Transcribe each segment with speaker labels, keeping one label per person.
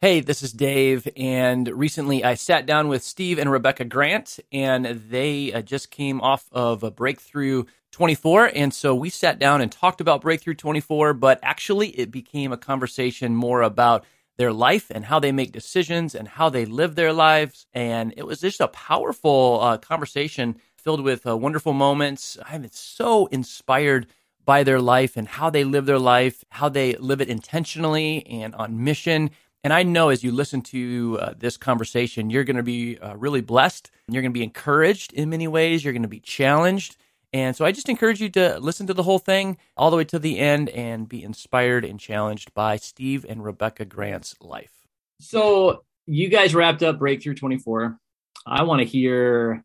Speaker 1: Hey, this is Dave. And recently I sat down with Steve and Rebecca Grant, and they uh, just came off of a Breakthrough 24. And so we sat down and talked about Breakthrough 24, but actually it became a conversation more about their life and how they make decisions and how they live their lives. And it was just a powerful uh, conversation filled with uh, wonderful moments. I'm so inspired by their life and how they live their life, how they live it intentionally and on mission and I know as you listen to uh, this conversation, you're going to be uh, really blessed. You're going to be encouraged in many ways. You're going to be challenged. And so I just encourage you to listen to the whole thing all the way to the end and be inspired and challenged by Steve and Rebecca Grant's life. So you guys wrapped up Breakthrough 24. I want to hear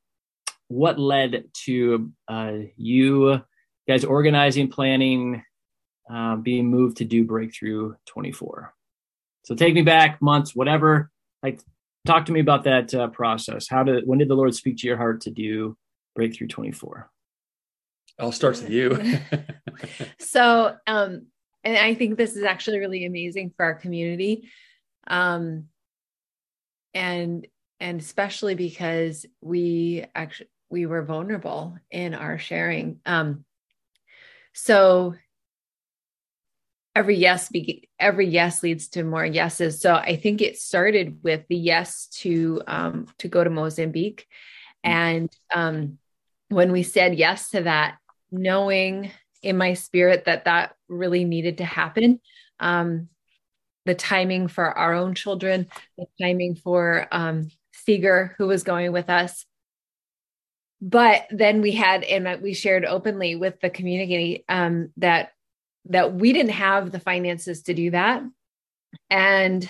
Speaker 1: what led to uh, you guys organizing, planning, uh, being moved to do Breakthrough 24. So take me back months, whatever. Like, talk to me about that uh, process. How did when did the Lord speak to your heart to do Breakthrough 24?
Speaker 2: I'll start with you.
Speaker 3: so, um, and I think this is actually really amazing for our community, um, and and especially because we actually we were vulnerable in our sharing. Um, so every yes be, every yes leads to more yeses. So i think it started with the yes to um to go to mozambique. And um when we said yes to that knowing in my spirit that that really needed to happen um the timing for our own children the timing for um Seeger, who was going with us. But then we had and we shared openly with the community um, that that we didn't have the finances to do that. And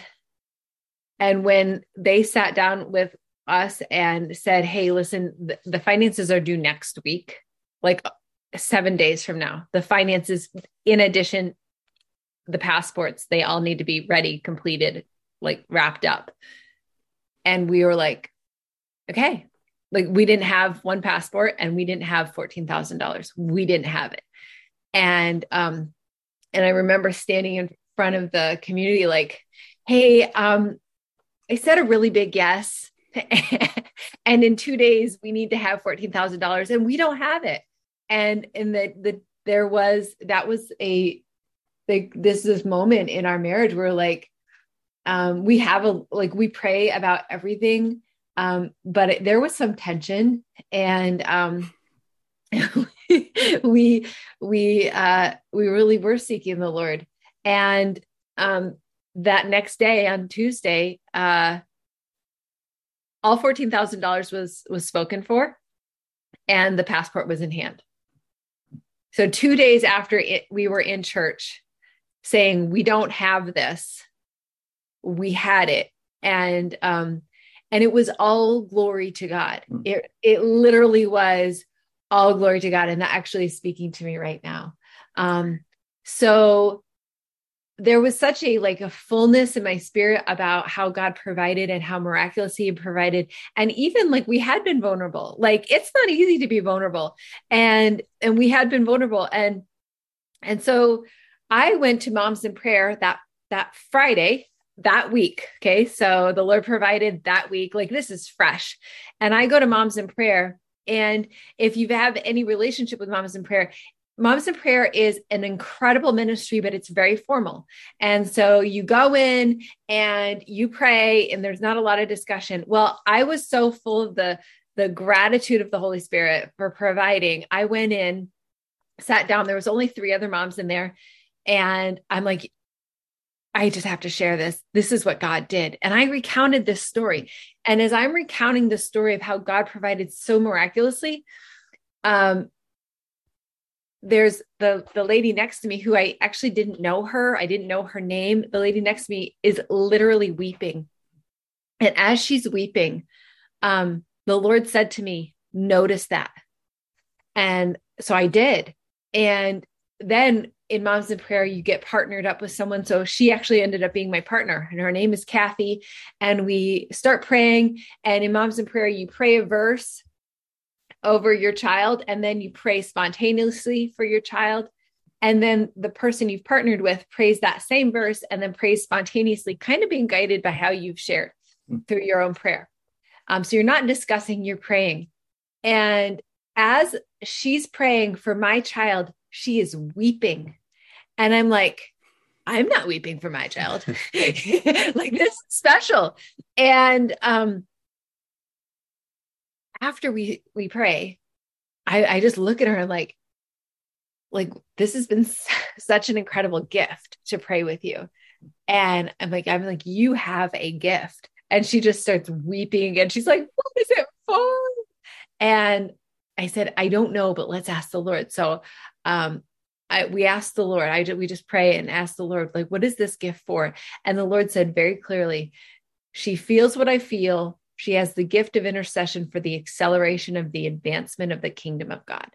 Speaker 3: and when they sat down with us and said hey listen the, the finances are due next week like 7 days from now the finances in addition the passports they all need to be ready completed like wrapped up. And we were like okay. Like we didn't have one passport and we didn't have $14,000 we didn't have it. And um and I remember standing in front of the community like, hey, um, I said a really big yes. and in two days we need to have $14,000 and we don't have it. And and that the there was that was a like this this moment in our marriage where like um we have a like we pray about everything um but it, there was some tension and um we we uh we really were seeking the lord. And um that next day on tuesday uh all $14,000 was was spoken for and the passport was in hand. So 2 days after it we were in church saying we don't have this. We had it. And um and it was all glory to god. Hmm. it it literally was all glory to God. And that actually is speaking to me right now. Um, so there was such a like a fullness in my spirit about how God provided and how miraculous he provided. And even like we had been vulnerable. Like it's not easy to be vulnerable. And and we had been vulnerable. And and so I went to moms in prayer that that Friday that week. Okay. So the Lord provided that week. Like this is fresh. And I go to moms in prayer and if you have had any relationship with Mamas in Prayer, Moms in Prayer is an incredible ministry, but it's very formal. And so you go in and you pray, and there's not a lot of discussion. Well, I was so full of the the gratitude of the Holy Spirit for providing. I went in, sat down. There was only three other moms in there, and I'm like, I just have to share this. This is what God did. And I recounted this story. And as I'm recounting the story of how God provided so miraculously, um, there's the the lady next to me who I actually didn't know her. I didn't know her name. The lady next to me is literally weeping. And as she's weeping, um, the Lord said to me, Notice that. And so I did. And then in Moms in Prayer, you get partnered up with someone. So she actually ended up being my partner, and her name is Kathy. And we start praying. And in Moms in Prayer, you pray a verse over your child, and then you pray spontaneously for your child. and then the person you've partnered with prays that same verse and then prays spontaneously kind of being guided by how you've shared hmm. through your own prayer um, so you're not discussing you're praying and as she's praying for my child she is weeping and i'm like i'm not weeping for my child. Like this is special. And um after we we pray i i just look at her and like like this has been such an incredible gift to pray with you. And i'm like i'm like you have a gift. And she just starts weeping and she's like what is it for? And i said i don't know but let's ask the lord. So um I, we asked the Lord, I we just pray and ask the Lord, like, what is this gift for? And the Lord said very clearly, she feels what I feel. She has the gift of intercession for the acceleration of the advancement of the kingdom of God.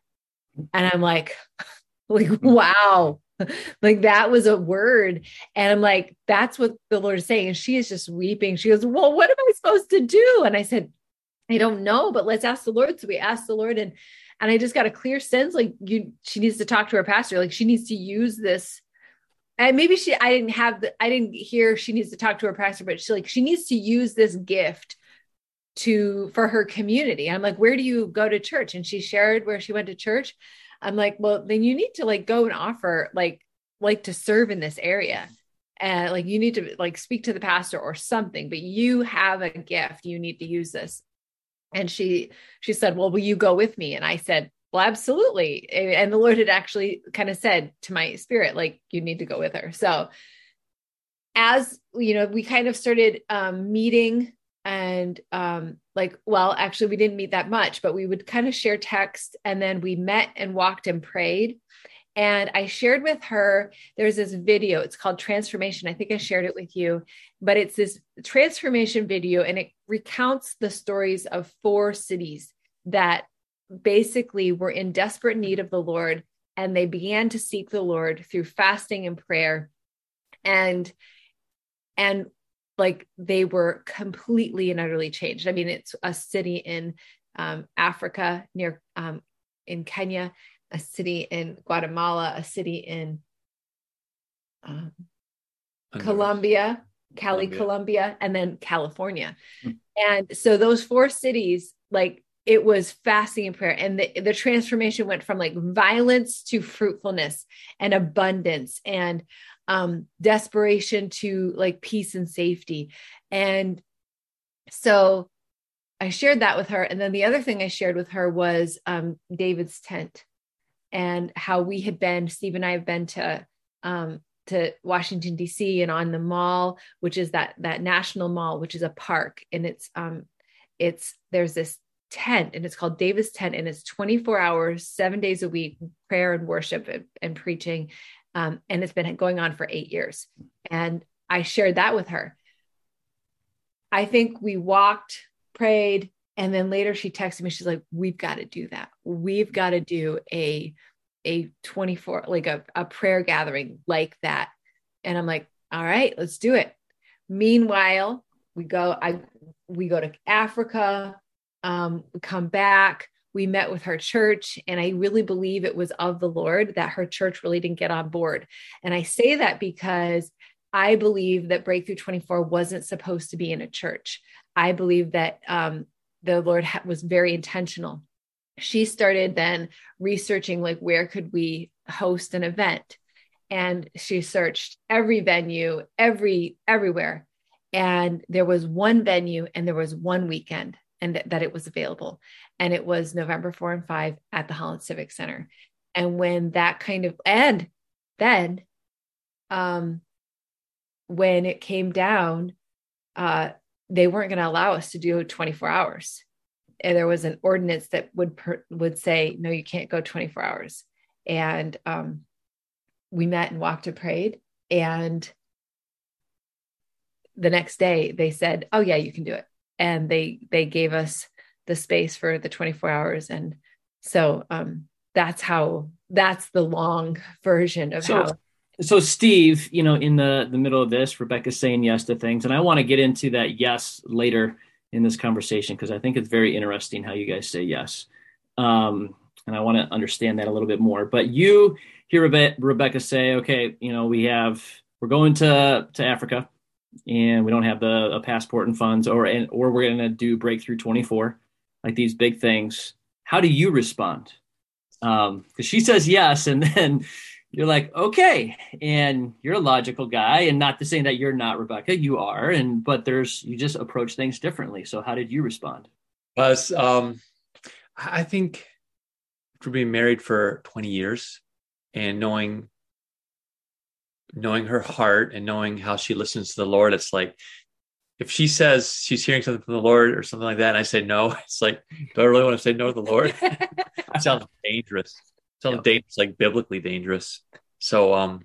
Speaker 3: And I'm like, like, wow. like that was a word. And I'm like, that's what the Lord is saying. And she is just weeping. She goes, Well, what am I supposed to do? And I said, I don't know, but let's ask the Lord. So we asked the Lord and and I just got a clear sense like you she needs to talk to her pastor. Like she needs to use this. And maybe she I didn't have the I didn't hear she needs to talk to her pastor, but she like she needs to use this gift to for her community. I'm like, where do you go to church? And she shared where she went to church. I'm like, well, then you need to like go and offer like like to serve in this area. And like you need to like speak to the pastor or something, but you have a gift. You need to use this. And she she said, Well, will you go with me? And I said, Well, absolutely. And the Lord had actually kind of said to my spirit, like, you need to go with her. So as you know, we kind of started um meeting and um like well actually we didn't meet that much but we would kind of share text and then we met and walked and prayed and i shared with her there's this video it's called transformation i think i shared it with you but it's this transformation video and it recounts the stories of four cities that basically were in desperate need of the lord and they began to seek the lord through fasting and prayer. And and like they were completely and utterly changed. I mean, it's a city in um, Africa near um, in Kenya, a city in Guatemala, a city in um, Colombia, Cali, Colombia. Colombia, and then California. Hmm. And so those four cities, like it was fasting and prayer and the, the transformation went from like violence to fruitfulness and abundance and um, desperation to like peace and safety. And so I shared that with her. And then the other thing I shared with her was um, David's tent and how we had been, Steve and I have been to um, to Washington D.C. and on the mall, which is that that national mall, which is a park, and it's um it's there's this tent and it's called David's tent and it's 24 hours, seven days a week, prayer and worship and, and preaching. Um, and it's been going on for eight years. And I shared that with her. I think we walked, prayed, and then later she texted me. She's like, "We've got to do that. We've got to do a a 24 like a, a prayer gathering like that." And I'm like, "All right, let's do it." Meanwhile, we go. I we go to Africa. Um, we come back we met with her church and i really believe it was of the lord that her church really didn't get on board and i say that because i believe that breakthrough 24 wasn't supposed to be in a church i believe that um, the lord was very intentional she started then researching like where could we host an event and she searched every venue every everywhere and there was one venue and there was one weekend and th- that it was available. And it was November 4 and 5 at the Holland Civic Center. And when that kind of, and then um, when it came down, uh, they weren't going to allow us to do 24 hours. There was an ordinance that would per, would say, no, you can't go 24 hours. And um, we met and walked and prayed. And the next day they said, oh, yeah, you can do it and they they gave us the space for the 24 hours and so um that's how that's the long version of
Speaker 4: so,
Speaker 3: how
Speaker 4: so steve you know in the the middle of this rebecca's saying yes to things and i want to get into that yes later in this conversation because i think it's very interesting how you guys say yes um and i want to understand that a little bit more but you hear Rebe- Rebecca say, okay, you know, we have, we're going to, to Africa and we don't have the a passport and funds or, and, or we're going to do breakthrough 24, like these big things. How do you respond? Um, cause she says yes. And then you're like, okay. And you're a logical guy and not to say that you're not Rebecca, you are. And, but there's, you just approach things differently. So how did you respond?
Speaker 2: Was, um, I think for being married for 20 years and knowing knowing her heart and knowing how she listens to the Lord, it's like if she says she's hearing something from the Lord or something like that, and I say no, it's like, do I really want to say no to the Lord? it sounds dangerous. It sounds dangerous, like biblically dangerous. So um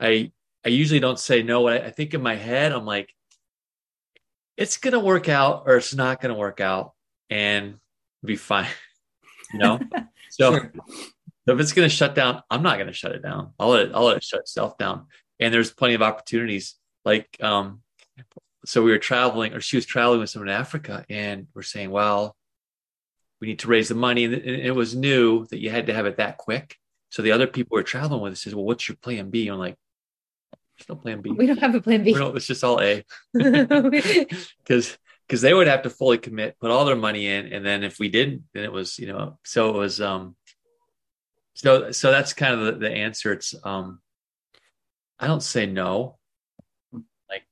Speaker 2: I I usually don't say no. I, I think in my head, I'm like, it's gonna work out or it's not gonna work out and be fine. You know? So, sure. if it's going to shut down, I'm not going to shut it down. I'll let it, I'll let it shut itself down. And there's plenty of opportunities. Like, um, so we were traveling, or she was traveling with someone in Africa, and we're saying, well, we need to raise the money. And it was new that you had to have it that quick. So the other people we're traveling with us says, well, what's your plan B? I'm like, there's no plan B.
Speaker 3: We don't have a plan B.
Speaker 2: it's just all A. Because because they would have to fully commit, put all their money in, and then if we didn't, then it was you know. So it was um. So so that's kind of the, the answer. It's um. I don't say no. Like,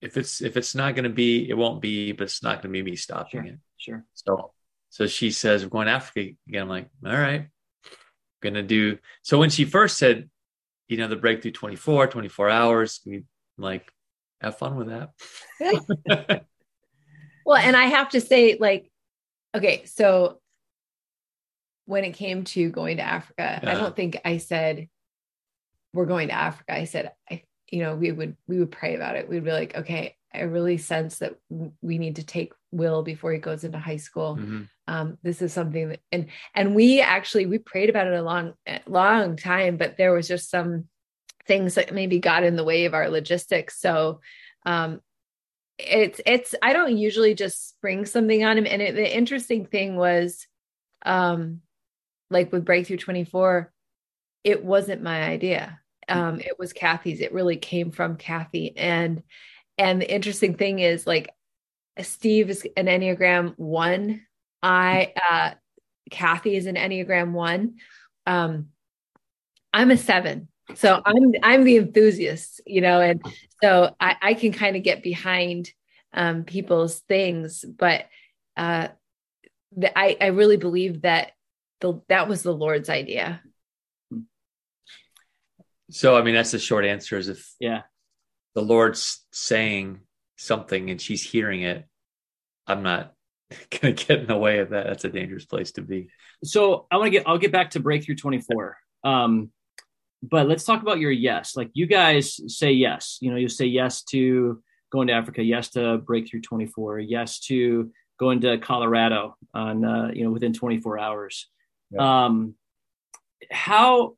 Speaker 2: if it's if it's not going to be, it won't be, but it's not going to be me stopping
Speaker 4: sure,
Speaker 2: it.
Speaker 4: Sure.
Speaker 2: So so she says we're going to Africa again. I'm like, all right, gonna do. So when she first said, you know, the breakthrough 24, 24 hours, we like have fun with that.
Speaker 3: well, and I have to say, like, okay, so when it came to going to Africa, yeah. I uh-huh. don't think I said we're going to Africa. I said, I, you know, we would we would pray about it. We'd be like, okay, I really sense that we need to take Will before he goes into high school. Mm-hmm. Um, this is something that, and and we actually we prayed about it a long long time, but there was just some things that maybe got in the way of our logistics. So um, it's it's I don't usually just spring something on him. And it, the interesting thing was, um, like with Breakthrough 24, it wasn't my idea. Um, it was Kathy's. It really came from Kathy. And and the interesting thing is like Steve is an Enneagram one. I uh Kathy is an Enneagram one. Um I'm a seven so i'm i'm the enthusiast you know and so i, I can kind of get behind um, people's things but uh, the, I, I really believe that the that was the lord's idea
Speaker 2: so i mean that's the short answer is if
Speaker 4: yeah
Speaker 2: the lord's saying something and she's hearing it i'm not gonna get in the way of that that's a dangerous place to be
Speaker 4: so i want to get i'll get back to breakthrough 24 um but let's talk about your yes. Like you guys say yes. You know, you say yes to going to Africa, yes to Breakthrough 24, yes to going to Colorado on uh, you know within 24 hours. Yeah. Um, how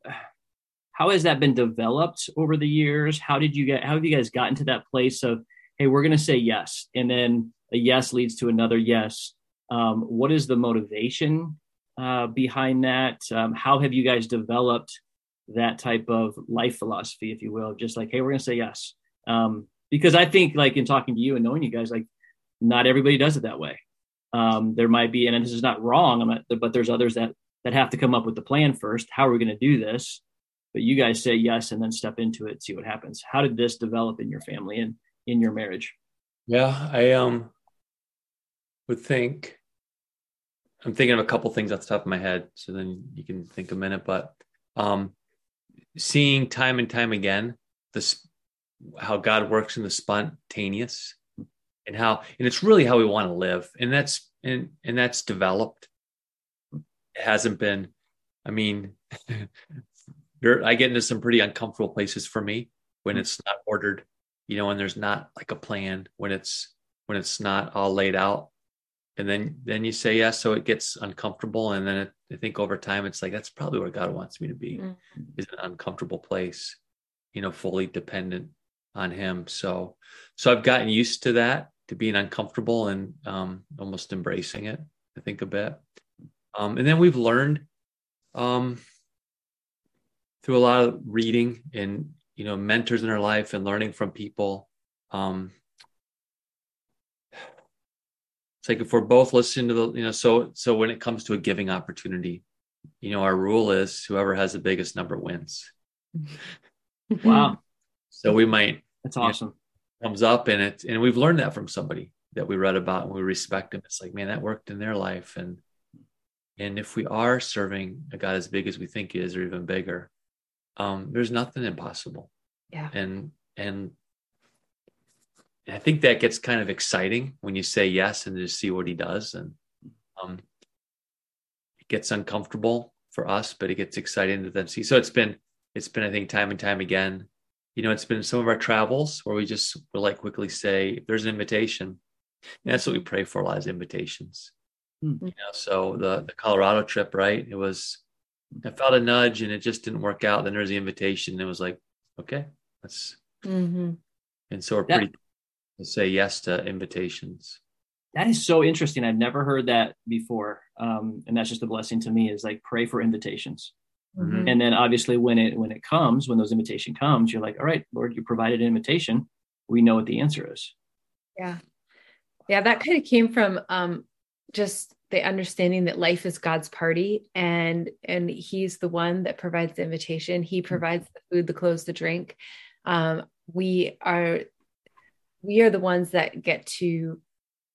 Speaker 4: how has that been developed over the years? How did you get? How have you guys gotten to that place of hey, we're going to say yes, and then a yes leads to another yes. Um, what is the motivation uh, behind that? Um, how have you guys developed that type of life philosophy, if you will, just like, hey, we're going to say yes. Um, because I think, like, in talking to you and knowing you guys, like, not everybody does it that way. Um, there might be, and this is not wrong, not, but there's others that that have to come up with the plan first. How are we going to do this? But you guys say yes and then step into it, see what happens. How did this develop in your family and in your marriage?
Speaker 2: Yeah, I um would think I'm thinking of a couple things off the top of my head, so then you can think a minute. But um, seeing time and time again this how God works in the spontaneous and how and it's really how we want to live and that's and and that's developed it hasn't been i mean i get into some pretty uncomfortable places for me when it's not ordered you know when there's not like a plan when it's when it's not all laid out. And then then you say yes so it gets uncomfortable and then it, i think over time it's like that's probably where god wants me to be mm-hmm. is an uncomfortable place you know fully dependent on him. So so i've gotten used to that to being uncomfortable and um, almost embracing it i think a bit. Um, and then we've learned um, through a lot of reading and you know mentors in our life and learning from people. Um it's like if we're both listening to the you know so so when it comes to a giving opportunity you know our rule is whoever has the biggest number wins.
Speaker 4: Wow.
Speaker 2: So we might
Speaker 4: that's awesome.
Speaker 2: comes up and it and we've learned that from somebody that we read about and we respect them. It's like man that worked in their life. And and if we are serving a god as big as we think he is or even bigger um there's nothing impossible
Speaker 3: Yeah.
Speaker 2: and and I think that gets kind of exciting when you say yes and just see what he does. And um, it gets uncomfortable for us, but it gets exciting to then see. So it's been, it's been, I think, time and time again. You know, it's been some of our travels where we just will like quickly say, "There's an invitation." And that's what we pray for a lot is invitations.
Speaker 4: Hmm.
Speaker 2: You know, so the the Colorado trip, right? It was, I felt a nudge and it just didn't work out. Then there's the invitation. And it was like, okay, let's.
Speaker 3: Mhm.
Speaker 2: And so we're
Speaker 4: That-
Speaker 2: pretty to say yes to invitations.
Speaker 4: That is so interesting. I've never heard that before. Um, and that's just a blessing to me is like pray for invitations.
Speaker 2: Mhm.
Speaker 4: And then obviously when it when it comes, when those invitation comes, you're like, all right, Lord, you provided an invitation. We know what the answer is.
Speaker 3: Yeah. Yeah, that kind of came from um just the understanding that life is God's party and and he's the one that provides the invitation. He provides the food, the clothes, the drink. Um we are we are the ones that get to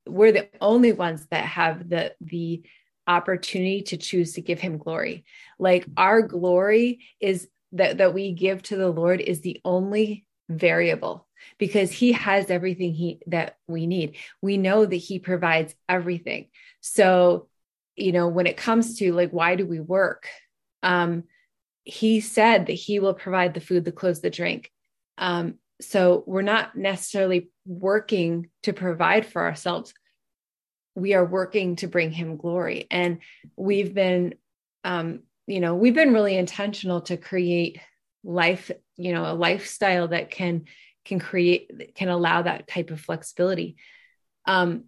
Speaker 3: we're the only ones that have the the opportunity to choose to give him glory. Like our glory is that that we give to the Lord is the only variable because he has everything he that we need. We know that he provides everything. So, you know, when it comes to like why do we work? Um he said that he will provide the food, the clothes, the drink. Um so we're not necessarily working to provide for ourselves. We are working to bring him glory. And we've been um you know, we've been really intentional to create life, you know, a lifestyle that can can create can allow that type of flexibility um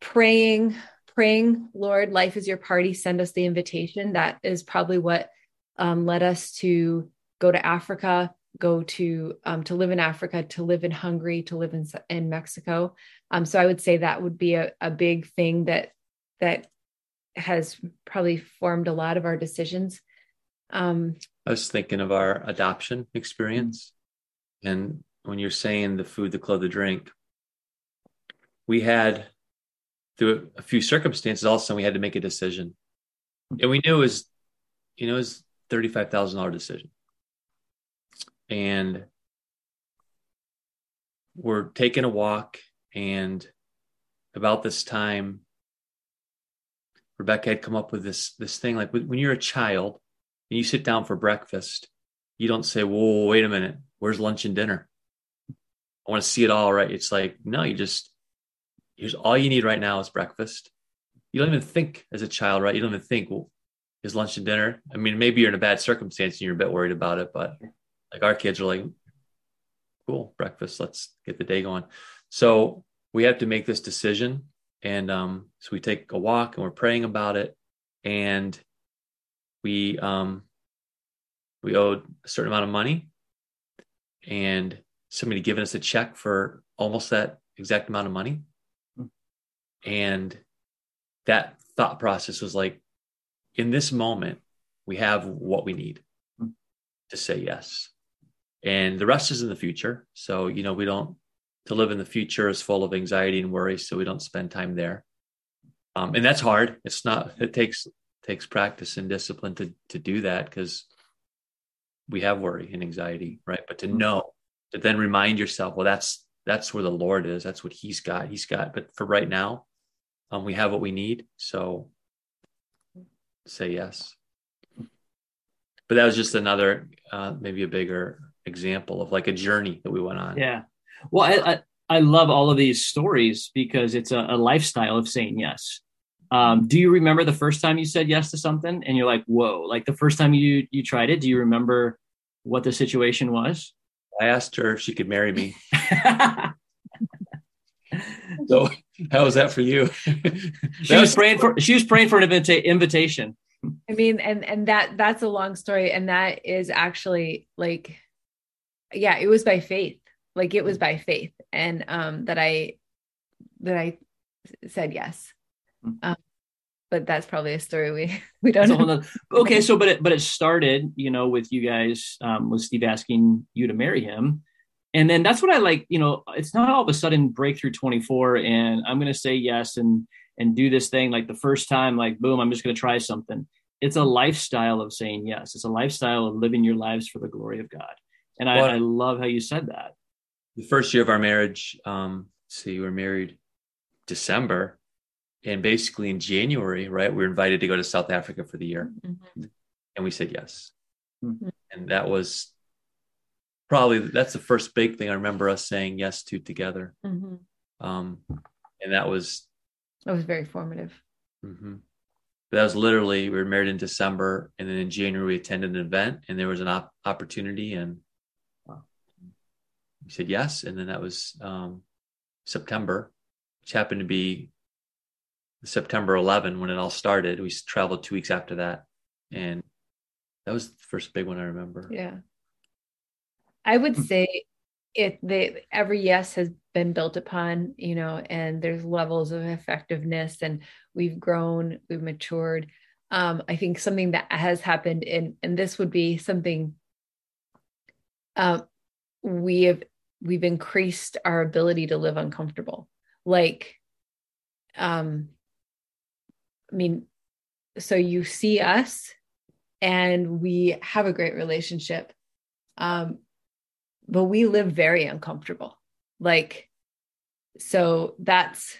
Speaker 3: praying praying lord life is your party send us the invitation. That is probably what um, led us to go to africa go to um, to live in africa to live in hungary to live in, in mexico. Um, so i would say that would be a, a big thing that that has probably formed a lot of our decisions. Um,
Speaker 2: I was thinking of our adoption experience. And when you're saying the food, the clothes, the drink, we had through a few circumstances all of a sudden we had to make a decision. And we knew it was, you know, it was thirty-five thousand dollar decision. And we're taking a walk, and about this time, Rebecca had come up with this this thing like when you're a child and you sit down for breakfast, you don't say, Whoa, wait a minute, where's lunch and dinner? I want to see it all, right? It's like, no, you just, all you need right now is breakfast. You don't even think as a child, right? You don't even think, well, is lunch and dinner? I mean, maybe you're in a bad circumstance and you're a bit worried about it, but like our kids are like, cool, breakfast, let's get the day going. So we have to make this decision. And um, so we take a walk and we're praying about it. And we um we owed a certain amount of money and somebody given us a check for almost that exact amount of money and that thought process was like in this moment we have what we need to say yes. And the rest is in the future. So you know we don't to live in the future is full of anxiety and worry so we don't spend time there. Um, and that's hard. It's not it takes takes practice and discipline to to do that because we have worry and anxiety right? But to know to then remind yourself well that's that's where the lord is. That's what he's got. He's got but for right now um, we have what we need so say yes but that was just another uh, maybe a bigger example of like a journey that we went on
Speaker 4: Yeah. Well, I, I, I love all of these stories because it's a, a lifestyle of saying yes. Um, do you remember the first time you said yes to something and you're like, whoa, like the first time you, you tried it, do you remember what the situation was?
Speaker 2: i asked her if she could marry me so how was that for you
Speaker 4: she was praying for, she was praying for an invita- invitation.
Speaker 3: I mean, and and that that's a long story, and that is actually like, yeah, it was by faith. Like it was by faith, and um, that I that I said yes. Hmm. Um, but that's probably a story we we don't know.
Speaker 4: Okay, so but it but it started, you know, with you guys, um, with Steve asking you to marry him, and then that's what I like. You know, it's not all of a sudden breakthrough twenty four, and I'm going to say yes and and do this thing like the first time, like boom, I'm just going to try something it's a lifestyle of saying yes. It's a lifestyle of living your lives for the glory of God. And I, I love how you said that.
Speaker 2: The first year of our marriage, um, see, we were married December, and basically in January, right, we were invited to go to South Africa for the year, mm-hmm. and we said yes. Mm-hmm. And that was probably that's the first big thing I remember us saying yes to together. Mm-hmm. Um, and that was
Speaker 3: that was very formative.
Speaker 2: Mm-hmm. But that was literally we were married in December, and then in January we attended an event, and there was an op- opportunity, and we said yes, and then that was um, September, which happened to be September 11 when it all started. We traveled two weeks after that, and that was the first big one I remember.
Speaker 3: Yeah, I would hmm. say it. The every yes has been built upon, you know, and there's levels of effectiveness and we've grown, we've matured. Um, I think something that has happened and and this would be something um, we have we've increased our ability to live uncomfortable. Like um I mean, so you see us and we have a great relationship. Um, but we live very uncomfortable like, so that's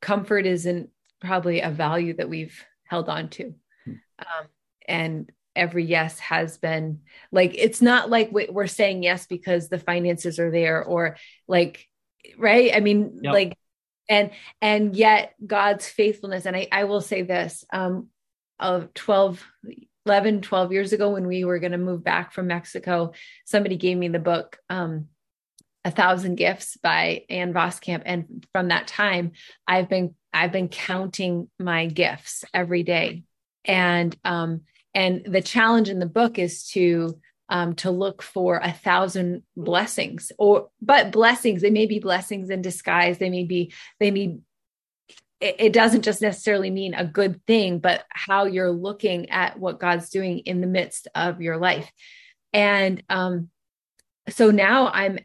Speaker 3: comfort isn't probably a value that we've held on to. Hmm. Um, and every yes has been like, it's not like we're saying yes because the finances are there or like, right? I mean, yep. like, and, and yet God's faithfulness. And I, I will say this, um, of 12, 11, 12 years ago, when we were going to move back from Mexico, somebody gave me the book, um, a thousand gifts by Ann Voskamp. And from that time, I've been I've been counting my gifts every day. And um, and the challenge in the book is to um, to look for a thousand blessings or but blessings they may be blessings in disguise they may be they may it, it doesn't just necessarily mean a good thing but how you're looking at what god's doing in the midst of your life and um so now i'm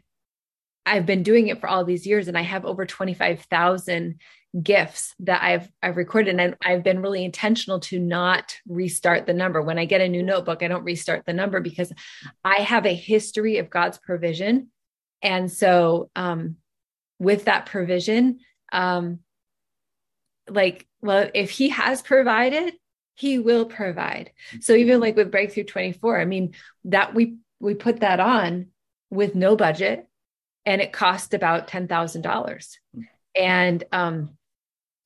Speaker 3: I've been doing it for all these years and I have over 25,000 gifts that I've I've recorded and I've been really intentional to not restart the number. When I get a new notebook, I don't restart the number because I have a history of God's provision. And so um with that provision, um like well if he has provided, he will provide. So even like with Breakthrough 24, I mean that we we put that on with no budget and it cost about ten thousand dollars, and um,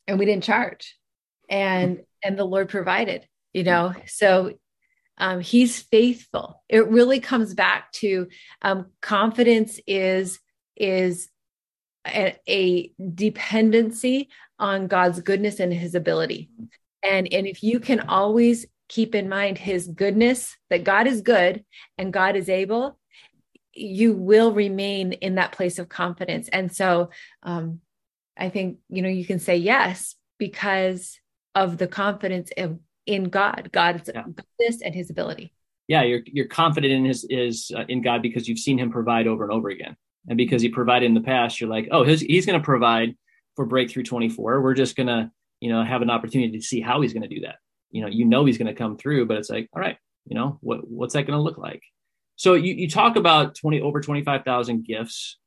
Speaker 3: and we didn't charge, and and the Lord provided, you know. So um, He's faithful. It really comes back to um, confidence is is a, a dependency on God's goodness and His ability, and and if you can always keep in mind His goodness, that God is good and God is able you will remain in that place of confidence. And so um, I think, you know, you can say yes because of the confidence of, in God, God's yeah. goodness and his ability.
Speaker 4: Yeah, you're you're confident in his is uh, in God because you've seen him provide over and over again. And because he provided in the past, you're like, oh, his, he's going to provide for breakthrough 24. We're just going to, you know, have an opportunity to see how he's going to do that. You know, you know he's going to come through, but it's like, all right, you know, what what's that going to look like? So you, you talk about 20 over 25,000 gifts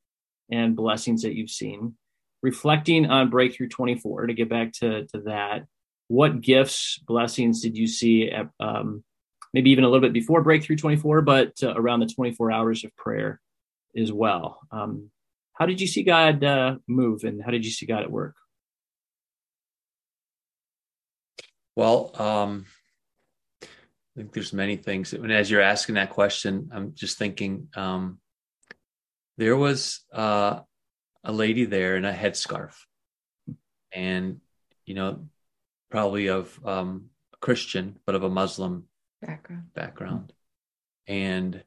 Speaker 4: and blessings that you've seen. Reflecting on Breakthrough 24, to get back to, to that, what gifts, blessings did you see at, um, maybe even a little bit before Breakthrough 24, but uh, around the 24 hours of prayer as well? Um, how did you see God uh, move and how did you see God at work?
Speaker 2: Well, um, I think there's many things. And as you're asking that question, I'm just thinking um, there was uh, a lady there in a headscarf, and you know, probably of um, Christian, but of a Muslim
Speaker 3: Background.
Speaker 2: background. And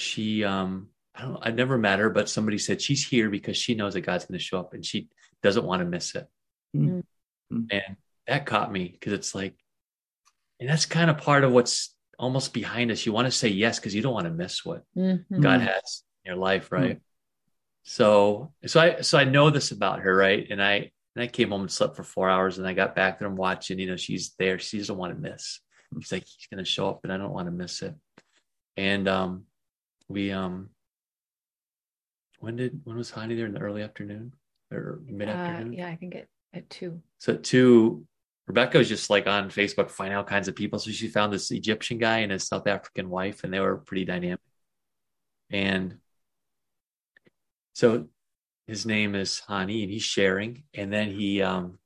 Speaker 2: she, um, I don't I've never met her, but somebody said she's here because she knows that God's going to show up and she doesn't want to miss it.
Speaker 4: Mm.
Speaker 2: And that caught me because it's like, and that's kind of part of what's almost behind us. You want to say yes because you don't want to miss what
Speaker 3: Mhm.
Speaker 2: God has in your life, right? So, so I, so I know this about her, right? And I, and I came home and slept for four hours, and I got back there and I'm watching. You know, she's there. She doesn't want to miss. He's like, he's gonna show up, and I don't want to miss it. And um, we um, when did when was Hani there in the early afternoon or mid
Speaker 3: Uh,
Speaker 2: afternoon?
Speaker 3: yeah, I think at, at two.
Speaker 2: So two, Rebecca was just like on Facebook finding all kinds of people. So she found this Egyptian guy and his South African wife, and they were pretty dynamic. And so his name is Hani, and he's sharing, and then he um,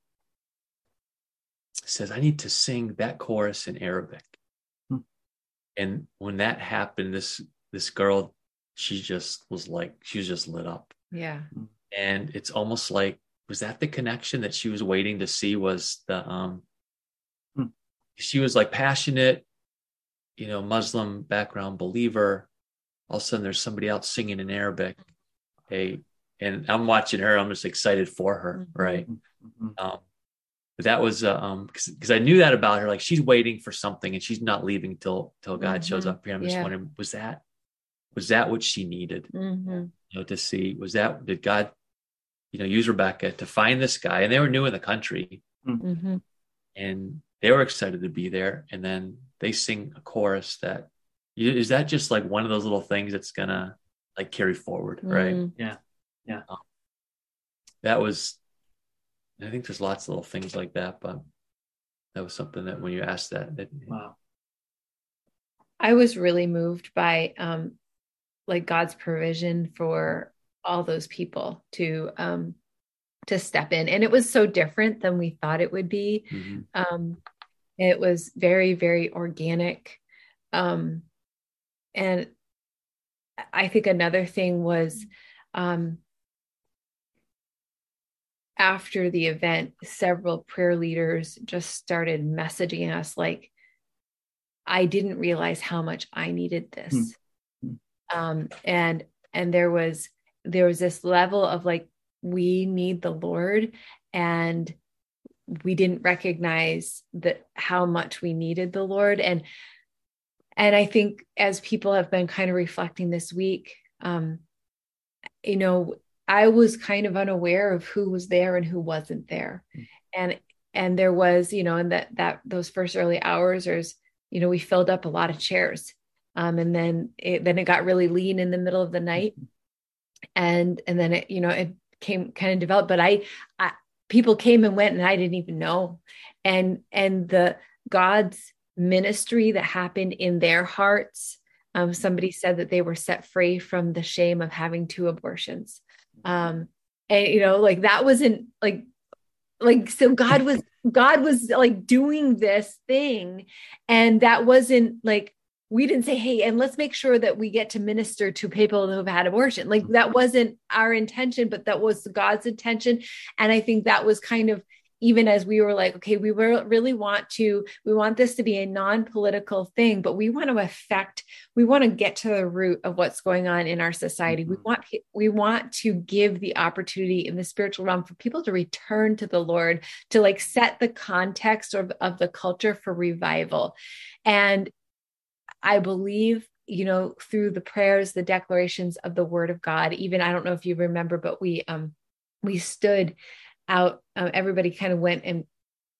Speaker 2: says, "I need to sing that chorus in Arabic."
Speaker 4: Hmm.
Speaker 2: And when that happened, this this girl, she just was like, she was just lit up
Speaker 3: Yeah.
Speaker 2: and it's almost like was that the connection that she was waiting to see was the um
Speaker 4: Hmm.
Speaker 2: she was like passionate you know muslim background believer all of a sudden there's somebody else singing in arabic hey and i'm watching her i'm just excited for her
Speaker 3: Mhm.
Speaker 2: right
Speaker 4: Mhm.
Speaker 2: um but that was uh, um because i knew that about her like she's waiting for something and she's not leaving till till god shows
Speaker 3: Mhm.
Speaker 2: up here i'm just
Speaker 3: Yeah.
Speaker 2: wondering was that was that what she needed
Speaker 3: Mhm.
Speaker 2: you know, to see was that did God, you know, use Rebecca to find this guy, and they were new in the country,
Speaker 3: Mhm.
Speaker 2: and they were excited to be there, and then they sing a chorus that is that just like one of those little things that's gonna like carry forward, right?
Speaker 3: Mhm.
Speaker 2: That was, I think there's lots of little things like that, but that was something that when you asked that, that
Speaker 4: Wow.
Speaker 3: I was really moved by um like God's provision for all those people to um to step in and it was so different than we thought it would be
Speaker 2: Mhm.
Speaker 3: um it was very very organic um and i think another thing was um after the event several prayer leaders just started messaging us like i didn't realize how much i needed this
Speaker 4: Hmm.
Speaker 3: Um and and there was there was this level of like we need the lord and we didn't recognize that how much we needed the lord. And and i think as people have been kind of reflecting this week um you know i was kind of unaware of who was there and who wasn't there. And and there was you know in that that those first early hours there's you know we filled up a lot of chairs um and then it then it got really lean in the middle of the night. And and then it you know it came kind of developed but I, I people came and went and i didn't even know. And and the god's ministry that happened in their hearts um, somebody said that they were set free from the shame of having two abortions. Um and you know like that wasn't like like so god was god was like doing this thing. And that wasn't like we didn't say hey and let's make sure that we get to minister to people who have had abortion. Like that wasn't our intention but that was god's intention. And i think that was kind of even as we were like okay we really want to we want this to be a non-political thing but we want to affect we want to get to the root of what's going on in our society. We
Speaker 2: Mhm.
Speaker 3: want we want to give the opportunity in the spiritual realm for people to return to the lord to like set the context of, of the culture for revival. And i believe you know through the prayers the declarations of the word of god even i don't know if you remember but we um we stood out um, everybody kind of went and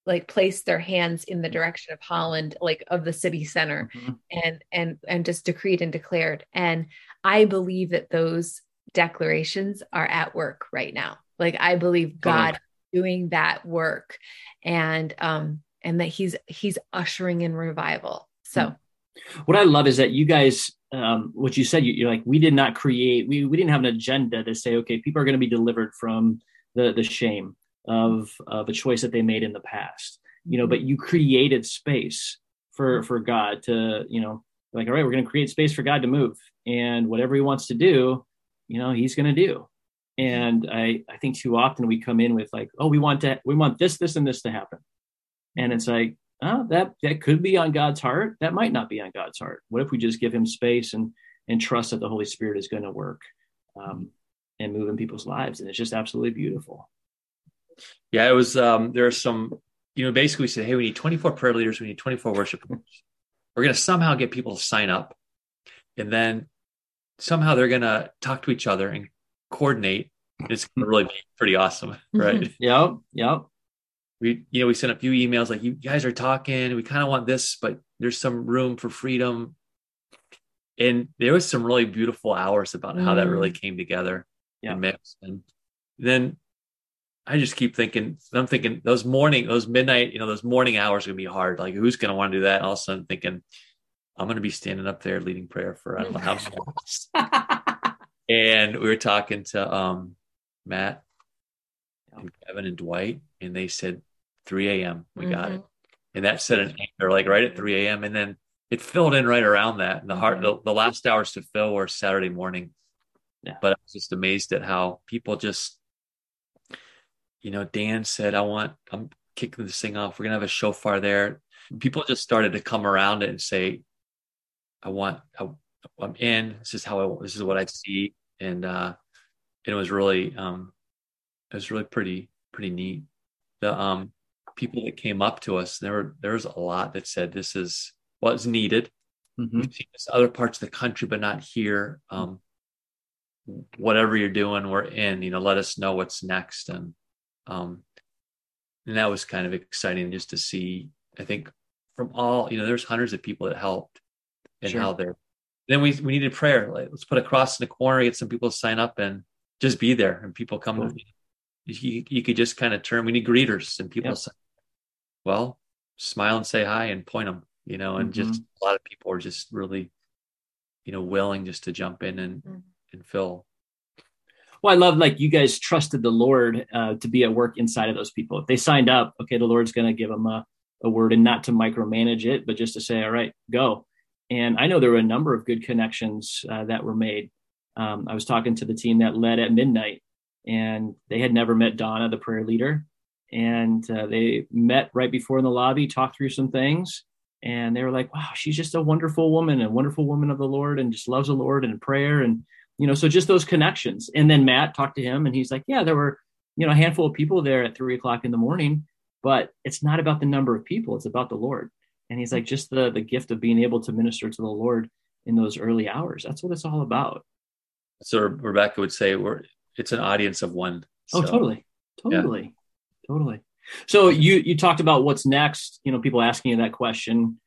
Speaker 3: like placed their hands in the direction of holland like of the city center
Speaker 4: Mhm.
Speaker 3: and and and just decreed and declared. And i believe that those declarations are at work right now. Like i believe god doing that work and um and that he's he's ushering in revival. So
Speaker 4: What I love is that you guys, um, what you said, you, you're like, we did not create, we, we didn't have an agenda to say, okay, people are going to be delivered from the, the shame of, of a choice that they made in the past, you know, but you created space for, for God to, you know, like, all right, we're going to create space for God to move and whatever he wants to do, you know, he's going to do. And I, I think too often we come in with like, oh, we want to, we want this, this, and this to happen. And it's like, oh, that that could be on God's heart. That might not be on God's heart. What if we just give Him space and and trust that the Holy Spirit is going to work um, and move in people's lives? And it's just absolutely beautiful.
Speaker 2: Yeah, it was. Um, there are some, you know, basically we said, hey, we need 24 prayer leaders, we need 24 worship leaders. We're going to somehow get people to sign up, and then somehow they're going to talk to each other and coordinate. It's going to really be pretty awesome, right?
Speaker 4: Yep, yep.
Speaker 2: We, you know, we sent a few emails like, you guys are talking. We kind of want this, but there's some room for freedom. And there was some really beautiful hours about how that really came together
Speaker 4: Yeah.
Speaker 2: and mixed. And then I just keep thinking, I'm thinking those morning, those midnight, you know, those morning hours are gonna be hard. Like who's gonna want to do that? And all of a sudden thinking, I'm gonna be standing up there leading prayer for I don't know how long. And we were talking to um Matt and Kevin and Dwight, and they said 3 a.m. We got it. And that set an anchor like right at 3 a.m. And then it filled in right around that. And the heart, the, the last hours to fill were Saturday morning.
Speaker 4: Yeah.
Speaker 2: But I was just amazed at how people just, you know, Dan said, I want, I'm kicking this thing off. We're going to have a shofar there. People just started to come around it and say, I want, I, I'm in. This is how I, this is what I see. And, uh, it was really, um, it was really pretty, pretty neat. The, um, people that came up to us, there were, there was a lot that said, this is what's needed.
Speaker 4: Mhm.
Speaker 2: We've seen this other parts of the country, but not here. Um, whatever you're doing, we're in. You know, let us know what's next, and um, and that was kind of exciting just to see. I think from all you know, there's hundreds of people that helped, and
Speaker 4: Sure.
Speaker 2: how they're. Then we we needed prayer. Like let's put a cross in the corner, get some people to sign up, and just be there. And people come.
Speaker 4: Cool.
Speaker 2: You, you could just kind of turn. We need greeters, and people
Speaker 4: Yep.
Speaker 2: say, "Well, smile and say hi and point them." You know, and just a lot of people are just really, you know, willing just to jump in and
Speaker 3: Mhm.
Speaker 2: and fill.
Speaker 4: Well, I love like you guys trusted the Lord uh, to be at work inside of those people. If they signed up, okay, the Lord's going to give them a, a word and not to micromanage it, but just to say, all right, go. And I know there were a number of good connections uh, that were made. Um, I was talking to the team that led at midnight, and they had never met Donna, the prayer leader. And uh, they met right before in the lobby, talked through some things, and they were like, wow, she's just a wonderful woman, a wonderful woman of the Lord, and just loves the Lord and prayer. And you know so just those connections. And then matt talked to him and he's like yeah there were you know a handful of people there at three o'clock in the morning but it's not about the number of people it's about the lord. And he's like just the the gift of being able to minister to the lord in those early hours. That's what it's all about.
Speaker 2: So Rebecca would say, "We're it's an audience of one."
Speaker 4: oh
Speaker 2: So,
Speaker 4: totally. totally totally so you you talked about what's next you know people asking you that question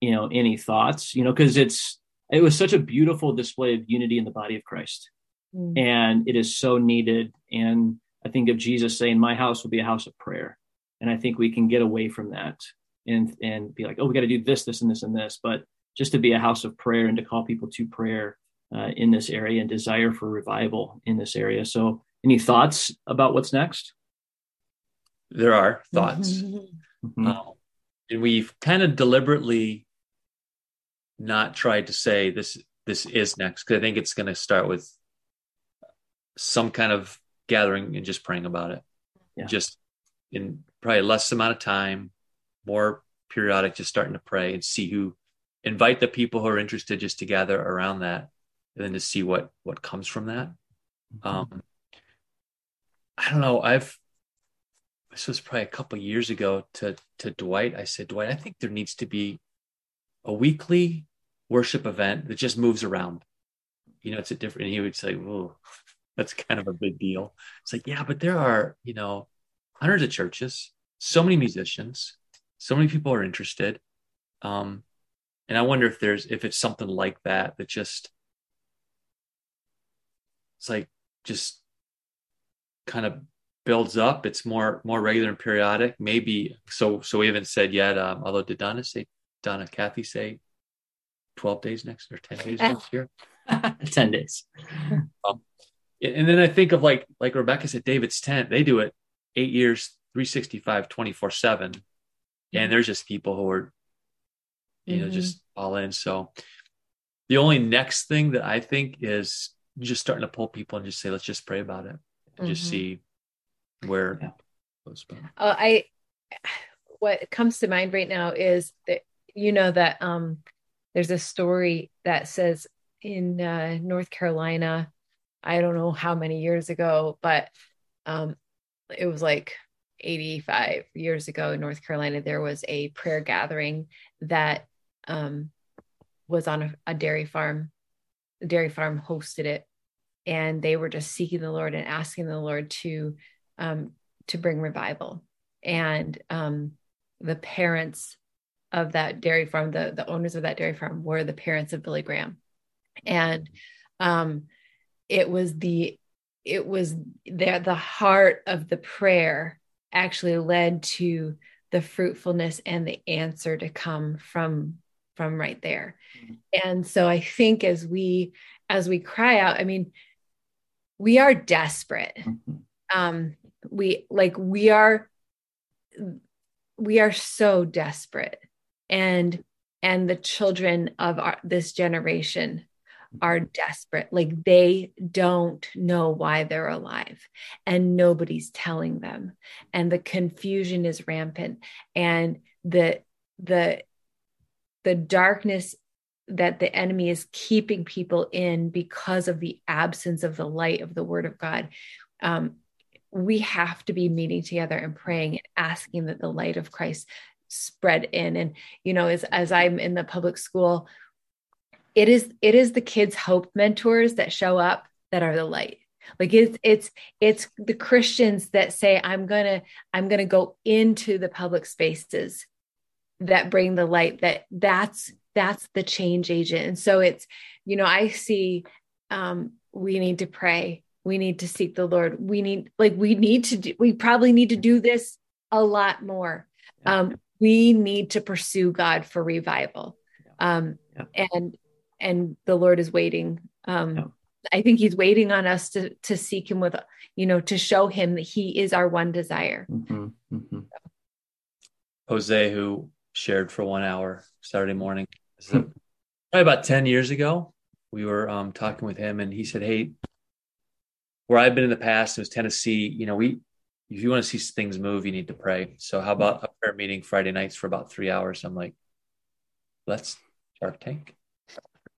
Speaker 4: you know any thoughts you know because it's it was such a beautiful display of unity in the body of christ
Speaker 3: Mhm.
Speaker 4: and it is so needed. And I think of Jesus saying, "My house will be a house of prayer," and I think we can get away from that and and be like, "Oh, we got to do this, this, and this, and this," but just to be a house of prayer and to call people to prayer uh, in this area and desire for revival in this area. So, any thoughts about what's next?
Speaker 2: There are thoughts,
Speaker 3: Mhm.
Speaker 4: Mhm.
Speaker 2: Um, and we've kind of deliberately not tried to say this. This is next because I think it's going to start with some kind of gathering and just praying about it.
Speaker 4: Yeah.
Speaker 2: Just in probably less amount of time, more periodic, just starting to pray and see who invite the people who are interested just to gather around that and then to see what what comes from that. Um, I don't know. I've this was probably a couple years ago to to Dwight. I said, Dwight, I think there needs to be a weekly worship event that just moves around. You know, it's a different. And he would say, "Well, that's kind of a big deal." It's like, yeah, but there are you know hundreds of churches, so many musicians, so many people are interested. Um, and I wonder if there's if it's something like that that just it's like just kind of builds up. It's more more regular and periodic. Maybe so. So we haven't said yet. Um, although did Donna say Donna Kathy say twelve days next or ten days next year?
Speaker 4: Ten days.
Speaker 2: And then I think of like like Rebecca said, David's tent. They do it eight years, 365, 24 seven, and there's just people who are, you know,
Speaker 3: Mhm.
Speaker 2: just all in. So the only next thing that I think is just starting to pull people and just say, let's just pray about it and just
Speaker 3: Mhm.
Speaker 2: see where
Speaker 4: Yeah.
Speaker 3: Oh, I what comes to mind right now is that you know that um, there's a story that says in uh, North Carolina, I don't know how many years ago, but um, it was like 85 years ago in North Carolina, there was a prayer gathering that um, was on a, a dairy farm. The dairy farm hosted it, and they were just seeking the Lord and asking the Lord to um, to bring revival. And um, the parents of that dairy farm, the the owners of that dairy farm, were the parents of Billy Graham, and um, it was the it was there the heart of the prayer actually led to the fruitfulness and the answer to come from from right there and so i think as we as we cry out i mean we are desperate mm-hmm. um we like we are we are so desperate and and the children of our, this generation are desperate. Like they don't know why they're alive and nobody's telling them. And the confusion is rampant. And the, the, the darkness that the enemy is keeping people in because of the absence of the light of the word of God. Um, we have to be meeting together and praying and asking that the light of Christ spread in. And, you know, as, as I'm in the public school, it is it is the kids hope mentors that show up that are the light like it's it's it's the christians that say i'm gonna i'm gonna go into the public spaces that bring the light that that's that's the change agent and so it's you know i see um we need to pray we need to seek the lord we need like we need to do we probably need to do this a lot more um we need to pursue god for revival um yeah. and and the Lord is waiting. Um, yeah. I think He's waiting on us to to seek Him with, you know, to show Him that He is our one desire. Mm-hmm. Mm-hmm.
Speaker 2: Jose, who shared for one hour Saturday morning, probably about ten years ago, we were um, talking with him, and he said, "Hey, where I've been in the past, it was Tennessee. You know, we if you want to see things move, you need to pray. So how about a prayer meeting Friday nights for about three hours? I'm like, let's Shark Tank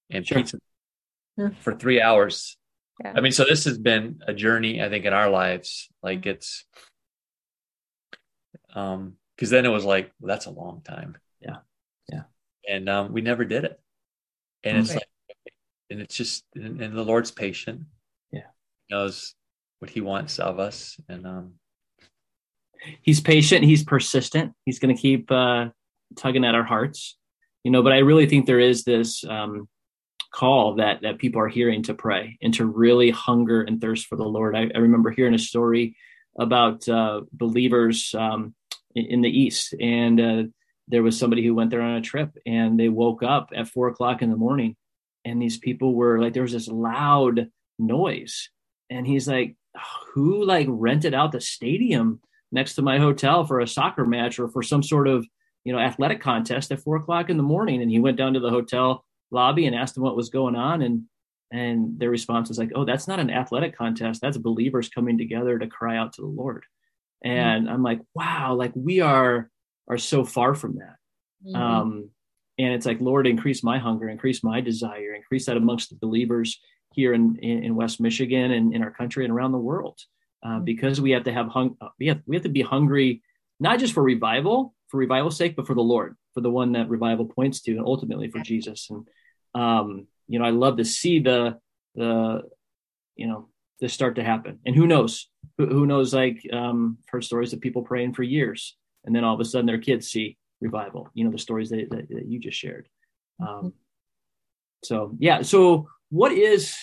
Speaker 2: and sure. pizza yeah. for three hours. Yeah. I mean, so this has been a journey, I think, in our lives. Like mm-hmm. it's, um, because then it was like, well, that's a long time.
Speaker 4: Yeah, yeah,
Speaker 2: and um, we never did it, and it's like, and it's just, and, and, the Lord's patient. Knows what He wants of us, and um,
Speaker 4: He's patient. He's persistent. He's going to keep uh, tugging at our hearts, you know. But I really think there is this um, call that that people are hearing to pray and to really hunger and thirst for the Lord. I, I remember hearing a story about uh, believers um, in, in, the East, and uh, there was somebody who went there on a trip, and they woke up at four o'clock in the morning, and these people were like, there was this loud noise, and he's like, who like rented out the stadium next to my hotel for a soccer match or for some sort of you know athletic contest at four o'clock in the morning? And he went down to the hotel lobby and asked them what was going on and and their response was like oh that's not an athletic contest that's believers coming together to cry out to the lord and mm-hmm. i'm like wow like we are are so far from that mm-hmm. um and it's like lord increase my hunger increase my desire increase that amongst the believers here in in, west michigan and in our country and around the world uh, mm-hmm. because we have to have hung we have we have to be hungry not just for revival for revival's sake but for the lord for the one that revival points to and ultimately for jesus and um, you know, I love to see the the you know this start to happen. And who knows? Who, who knows? Like um, heard stories of people praying for years, and then all of a sudden their kids see revival. You know, the stories that, that, that you just shared. Um, so yeah. So what is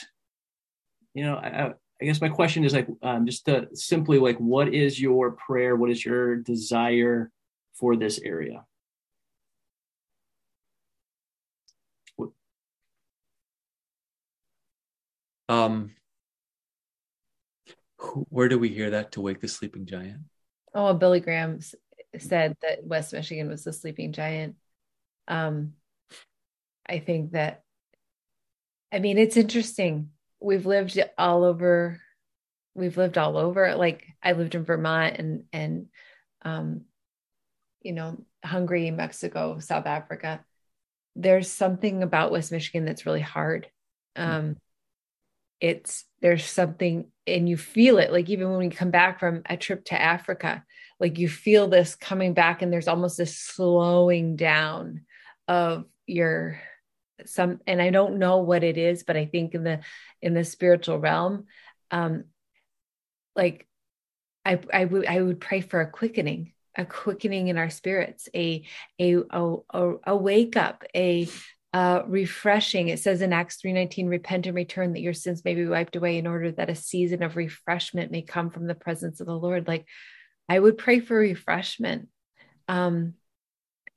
Speaker 4: you know I, I guess my question is like um, just to simply like what is your prayer? What is your desire for this area?
Speaker 2: Um, where do we hear that to wake the sleeping giant?
Speaker 3: Oh, Billy Graham said that West Michigan was the sleeping giant. Um, I think that, I mean, it's interesting. We've lived all over. We've lived all over. Like I lived in Vermont, and and um, you know, Hungary, Mexico, South Africa. There's something about West Michigan that's really hard. Um, it's there's something, and you feel it. Like even when we come back from a trip to Africa, like you feel this coming back, and there's almost this slowing down of your some. And I don't know what it is, but I think in the in the spiritual realm, um, like I I would I would pray for a quickening a quickening in our spirits, a a a, a, wake up, a uh, refreshing. It says in Acts 3:19, repent and return that your sins may be wiped away in order that a season of refreshment may come from the presence of the Lord. Like I would pray for refreshment. Um,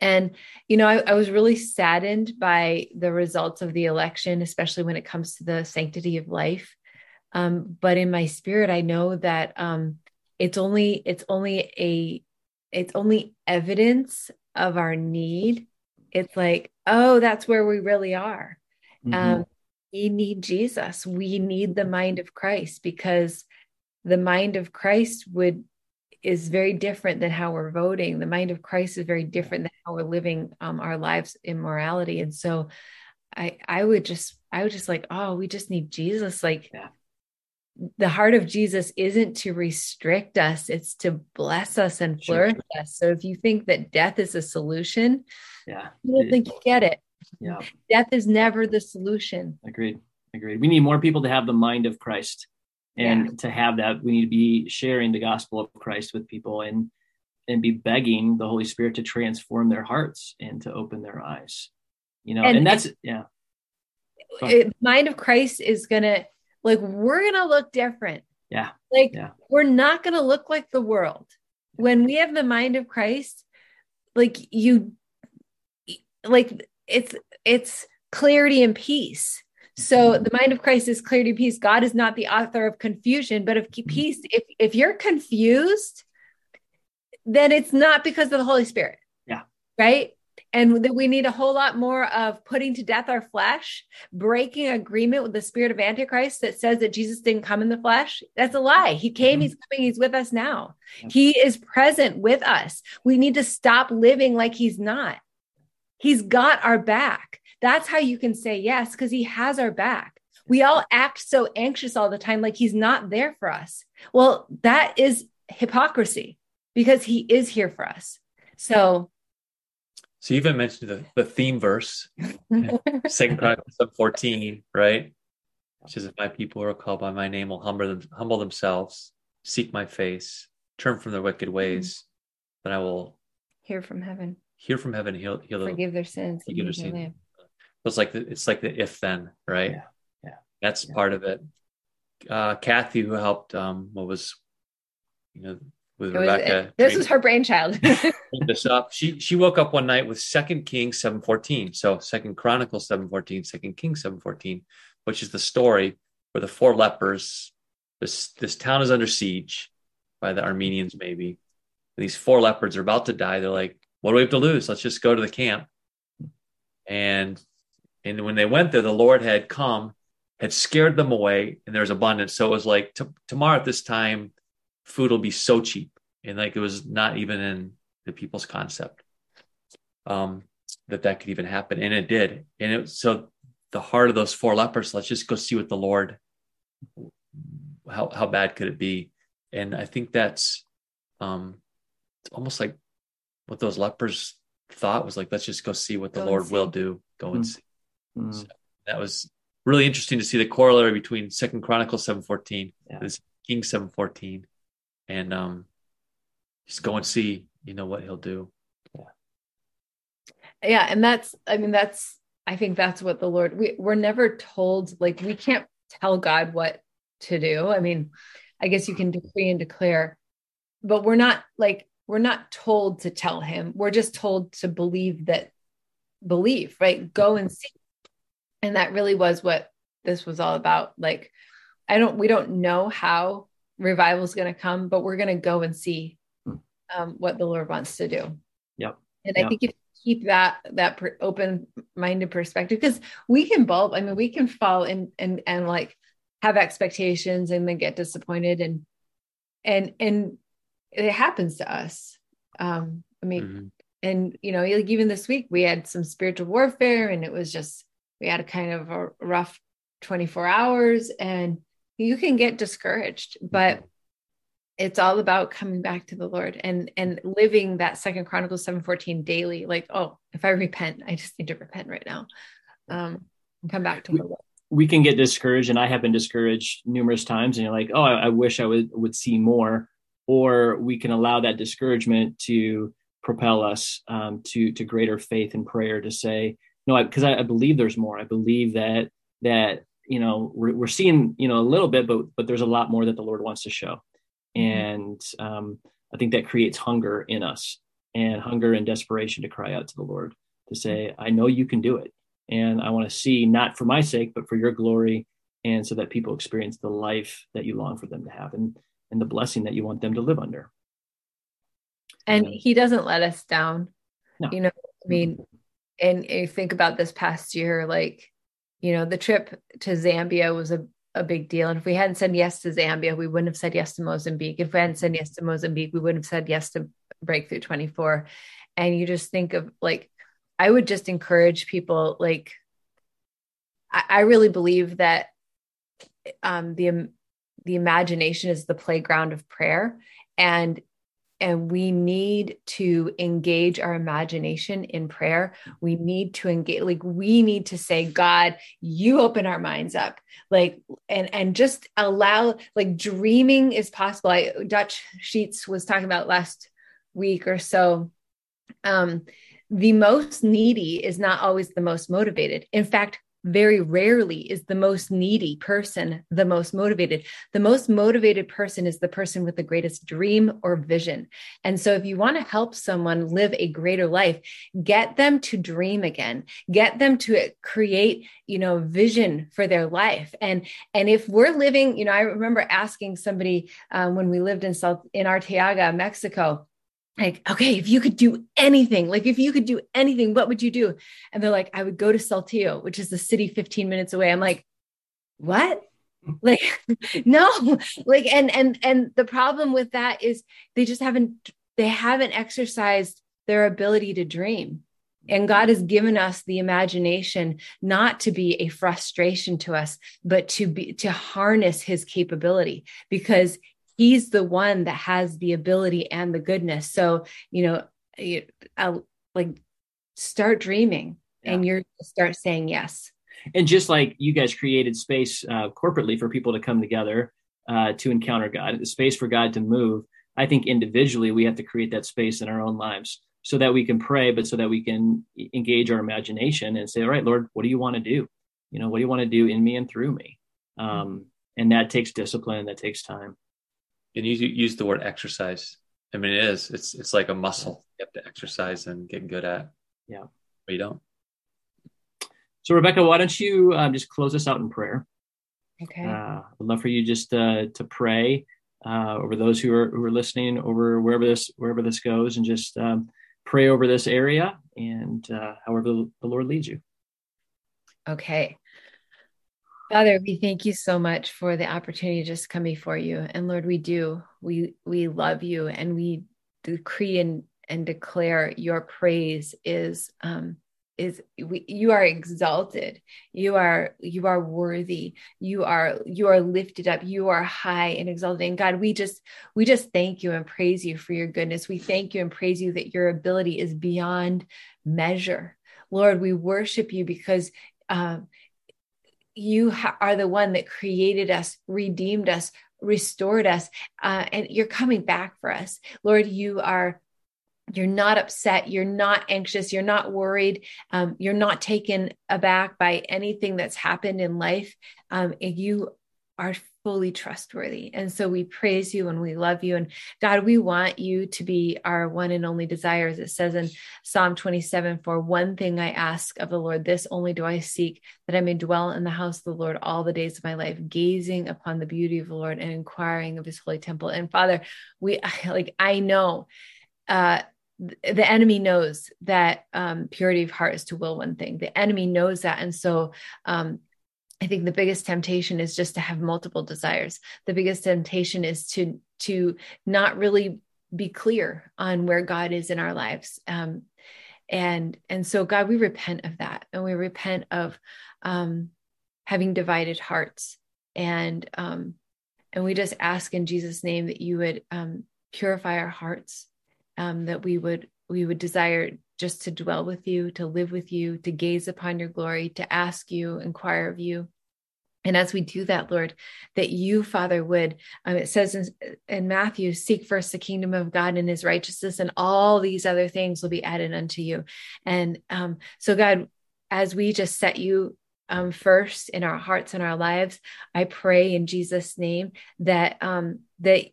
Speaker 3: and, you know, I, I, was really saddened by the results of the election, especially when it comes to the sanctity of life. Um, but in my spirit, I know that um, it's only it's only a it's only evidence of our need it's like oh that's where we really are mm-hmm. um, we need jesus we need the mind of christ because the mind of christ would is very different than how we're voting the mind of christ is very different than how we're living um, our lives in morality and so i i would just i would just like oh we just need jesus like yeah the heart of Jesus isn't to restrict us, it's to bless us and flourish sure. us. So if you think that death is a solution,
Speaker 4: yeah,
Speaker 3: you don't think you get it.
Speaker 4: Yeah.
Speaker 3: Death is never the solution.
Speaker 4: Agreed. Agreed. We need more people to have the mind of Christ. And yeah. to have that, we need to be sharing the gospel of Christ with people and and be begging the Holy Spirit to transform their hearts and to open their eyes. You know, and, and that's yeah.
Speaker 3: It, mind of Christ is gonna like we're to look different.
Speaker 4: Yeah.
Speaker 3: Like
Speaker 4: yeah.
Speaker 3: we're not to look like the world. When we have the mind of Christ, like you like it's it's clarity and peace. So the mind of Christ is clarity and peace. God is not the author of confusion, but of mm-hmm. peace. If if you're confused, then it's not because of the Holy Spirit.
Speaker 4: Yeah.
Speaker 3: Right? and that we need a whole lot more of putting to death our flesh, breaking agreement with the spirit of Antichrist that says that Jesus didn't come in the flesh. That's a lie. He came, mm-hmm. he's coming, he's with us now. He is present with us. We need to stop living like he's not. He's got our back. That's how you can say yes, because he has our back. We all act so anxious all the time, like he's not there for us. Well, that is hypocrisy because he is here for us. So
Speaker 2: so you even mentioned the, the theme verse, Second Chronicles 14, right? Which is if my people who are called by my name will humble them, humble themselves, seek my face, turn from their wicked ways, mm-hmm. then I will
Speaker 3: hear from heaven.
Speaker 2: Hear from heaven, he'll he'll
Speaker 3: forgive their sins.
Speaker 2: Forgive their sins. It's like the, it's like the if then, right?
Speaker 4: Yeah, yeah.
Speaker 2: That's
Speaker 4: yeah.
Speaker 2: part of it. Uh, Kathy, who helped, um, what was, you know, with Rebecca.
Speaker 3: this was her brainchild.
Speaker 2: this up. She she woke up one night with Second Kings seven fourteen. So Second Chronicles seven fourteen, Second Kings seven fourteen, which is the story where the four lepers. This this town is under siege by the Armenians, maybe. And these four leopards are about to die. They're like, "What do we have to lose? Let's just go to the camp." And and when they went there, the Lord had come, had scared them away, and there was abundance. So it was like t- tomorrow at this time food will be so cheap. And like it was not even in the people's concept um, that that could even happen. And it did. And it so the heart of those four lepers, let's just go see what the Lord, how, how bad could it be? And I think that's um, almost like what those lepers thought was like, let's just go see what the go Lord will do. Go mm-hmm. and see. Mm-hmm. So that was really interesting to see the corollary between Second Chronicles seven fourteen, yeah. this King seven fourteen, and um, just go and see, you know, what he'll do.
Speaker 3: Yeah. Yeah. And that's, I mean, that's, I think that's what the Lord, we, we're never told, like, we can't tell God what to do. I mean, I guess you can decree and declare, but we're not like, we're not told to tell him. We're just told to believe that, believe, right? Go and see. And that really was what this was all about. Like, I don't, we don't know how revival is going to come, but we're going to go and see hmm. um, what the Lord wants to do.
Speaker 4: Yep.
Speaker 3: And
Speaker 4: yep.
Speaker 3: I think if you keep that that per- open minded perspective, because we can bulb. I mean, we can fall in and and like have expectations and then get disappointed and and and it happens to us. Um, I mean, mm-hmm. and you know, like even this week we had some spiritual warfare and it was just, we had a kind of a rough 24 hours and you can get discouraged, but it's all about coming back to the Lord and and living that second Chronicles 7:14 daily. Like, oh, if I repent, I just need to repent right now. Um, and come back to the Lord
Speaker 4: we can get discouraged and i have been discouraged numerous times and you're like oh i, I wish i would would see more or we can allow that discouragement to propel us um, to to greater faith and prayer to say no because I, I, I, believe there's more i believe that that you know we're, we're seeing you know a little bit but but there's a lot more that the lord wants to show mm-hmm. and um, i think that creates hunger in us and hunger and desperation to cry out to the lord to say i know you can do it and I want to see not for my sake, but for your glory, and so that people experience the life that you long for them to have and, and the blessing that you want them to live under.
Speaker 3: And he doesn't let us down. No. You know, I mean, and you think about this past year, like, you know, the trip to Zambia was a, a big deal. And if we hadn't said yes to Zambia, we wouldn't have said yes to Mozambique. If we hadn't said yes to Mozambique, we wouldn't have said yes to Breakthrough 24. And you just think of like I would just encourage people like I, I really believe that um, the the imagination is the playground of prayer and and we need to engage our imagination in prayer. We need to engage like we need to say god you open our minds up. Like and and just allow like dreaming is possible. I, dutch sheets was talking about last week or so. Um the most needy is not always the most motivated. In fact, very rarely is the most needy person the most motivated. The most motivated person is the person with the greatest dream or vision. And so, if you want to help someone live a greater life, get them to dream again, get them to create, you know, vision for their life. And and if we're living, you know, I remember asking somebody um, when we lived in South in Arteaga, Mexico like, okay, if you could do anything, like if you could do anything, what would you do? And they're like, I would go to Saltillo, which is the city 15 minutes away. I'm like, what? Like, no, like, and, and, and the problem with that is they just haven't, they haven't exercised their ability to dream. And God has given us the imagination not to be a frustration to us, but to be to harness his capability because he's the one that has the ability and the goodness. So you know I'll, like start dreaming yeah. and you're start saying yes.
Speaker 4: And just like you guys created space uh, corporately for people to come together uh, to encounter god the space for god to move i think individually we have to create that space in our own lives so that we can pray but so that we can engage our imagination and say all right lord what do you want to do? You know what do you want to do in me and through me? Um, and that takes discipline that takes time
Speaker 2: and you use the word exercise. I mean, it is. It's it's like a muscle you have to exercise and get good at.
Speaker 4: Yeah,
Speaker 2: but you don't.
Speaker 4: So, Rebecca, why don't you um, just close us out in prayer?
Speaker 3: Okay.
Speaker 4: Uh, I'd love for you just uh, to pray uh, over those who are who are listening, over wherever this wherever this goes, and just um, pray over this area and uh, however the Lord leads you.
Speaker 3: Okay. Father, we thank you so much for the opportunity to just come before you. And Lord, we do. We we love you and we decree and, and declare your praise is um is we, you are exalted. You are you are worthy. You are you are lifted up. You are high and exalted. And god we just we just thank you and praise you for your goodness. We thank you and praise you that your ability is beyond measure. Lord we worship you because um, you ha- are the one that created us, redeemed us, restored us, uh, and you're coming back for us. Lord, you are. You're not upset. You're not anxious. You're not worried. Um, you're not taken aback by anything that's happened in life. Um, you are fully trustworthy. And so we praise you and we love you. And God, we want you to be our one and only desire. As it says in Psalm 27 For one thing I ask of the Lord, this only do I seek, that I may dwell in the house of the Lord all the days of my life, gazing upon the beauty of the Lord and inquiring of his holy temple. And Father, we like, I know. Uh, the enemy knows that um, purity of heart is to will one thing. The enemy knows that, and so um, I think the biggest temptation is just to have multiple desires. The biggest temptation is to to not really be clear on where God is in our lives. Um, and and so God, we repent of that, and we repent of um, having divided hearts, and um, and we just ask in Jesus' name that you would um, purify our hearts, um, that we would we would desire just to dwell with you, to live with you, to gaze upon your glory, to ask you, inquire of you. And as we do that, Lord, that you, Father, would, um, it says in, in, Matthew, seek first the kingdom of God and his righteousness, and all these other things will be added unto you. And um, so, God, as we just set you um, first in our hearts and our lives, I pray in Jesus' name that um, that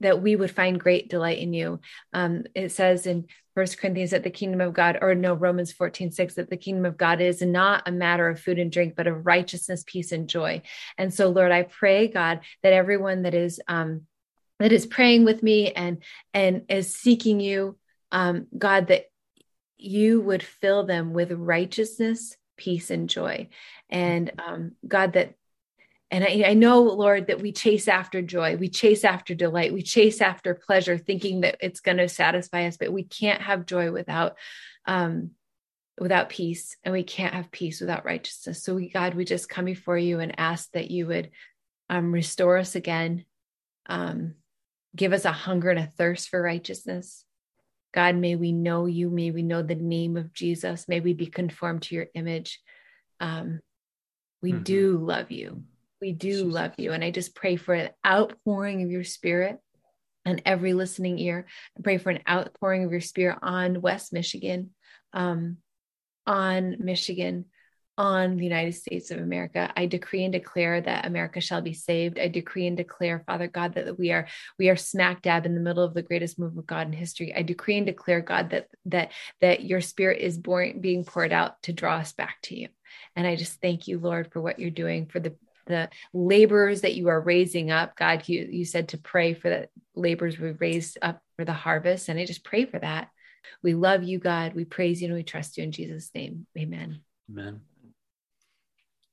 Speaker 3: that we would find great delight in you. Um, it says in First Corinthians that the kingdom of God, or no, Romans 14, 6, that the kingdom of God is not a matter of food and drink, but of righteousness, peace, and joy. And so, Lord, I pray, God, that everyone that is um, that is praying with me and and is seeking you, um, God, that you would fill them with righteousness, peace, and joy. And um, God, that and I, I, know, Lord, that we chase after joy, we chase after delight, we chase after pleasure, thinking that it's going to satisfy us, but we can't have joy without um, without peace, and we can't have peace without righteousness. So, we, God, we just come before you and ask that you would um, restore us again, um, give us a hunger and a thirst for righteousness. God, may we know you. May we know the name of Jesus. May we be conformed to your image. Um, we mm-hmm. do love you. We do love you. And I just pray for an outpouring of your spirit on every listening ear. I pray for an outpouring of your spirit on West Michigan, um, on Michigan, on the United States of America. I decree and declare that America shall be saved. I decree and declare, Father God, that we are we are smack dab in the middle of the greatest move of God in history. I decree and declare, God, that that that your spirit is born, being poured out to draw us back to you. And I just thank you, Lord, for what you're doing, for the the laborers that you are raising up. God, you, you said to pray for the laborers we raised up for the harvest. And I just pray for that. We love you, God. We praise you and we trust you in Jesus' name. Amen.
Speaker 2: Amen.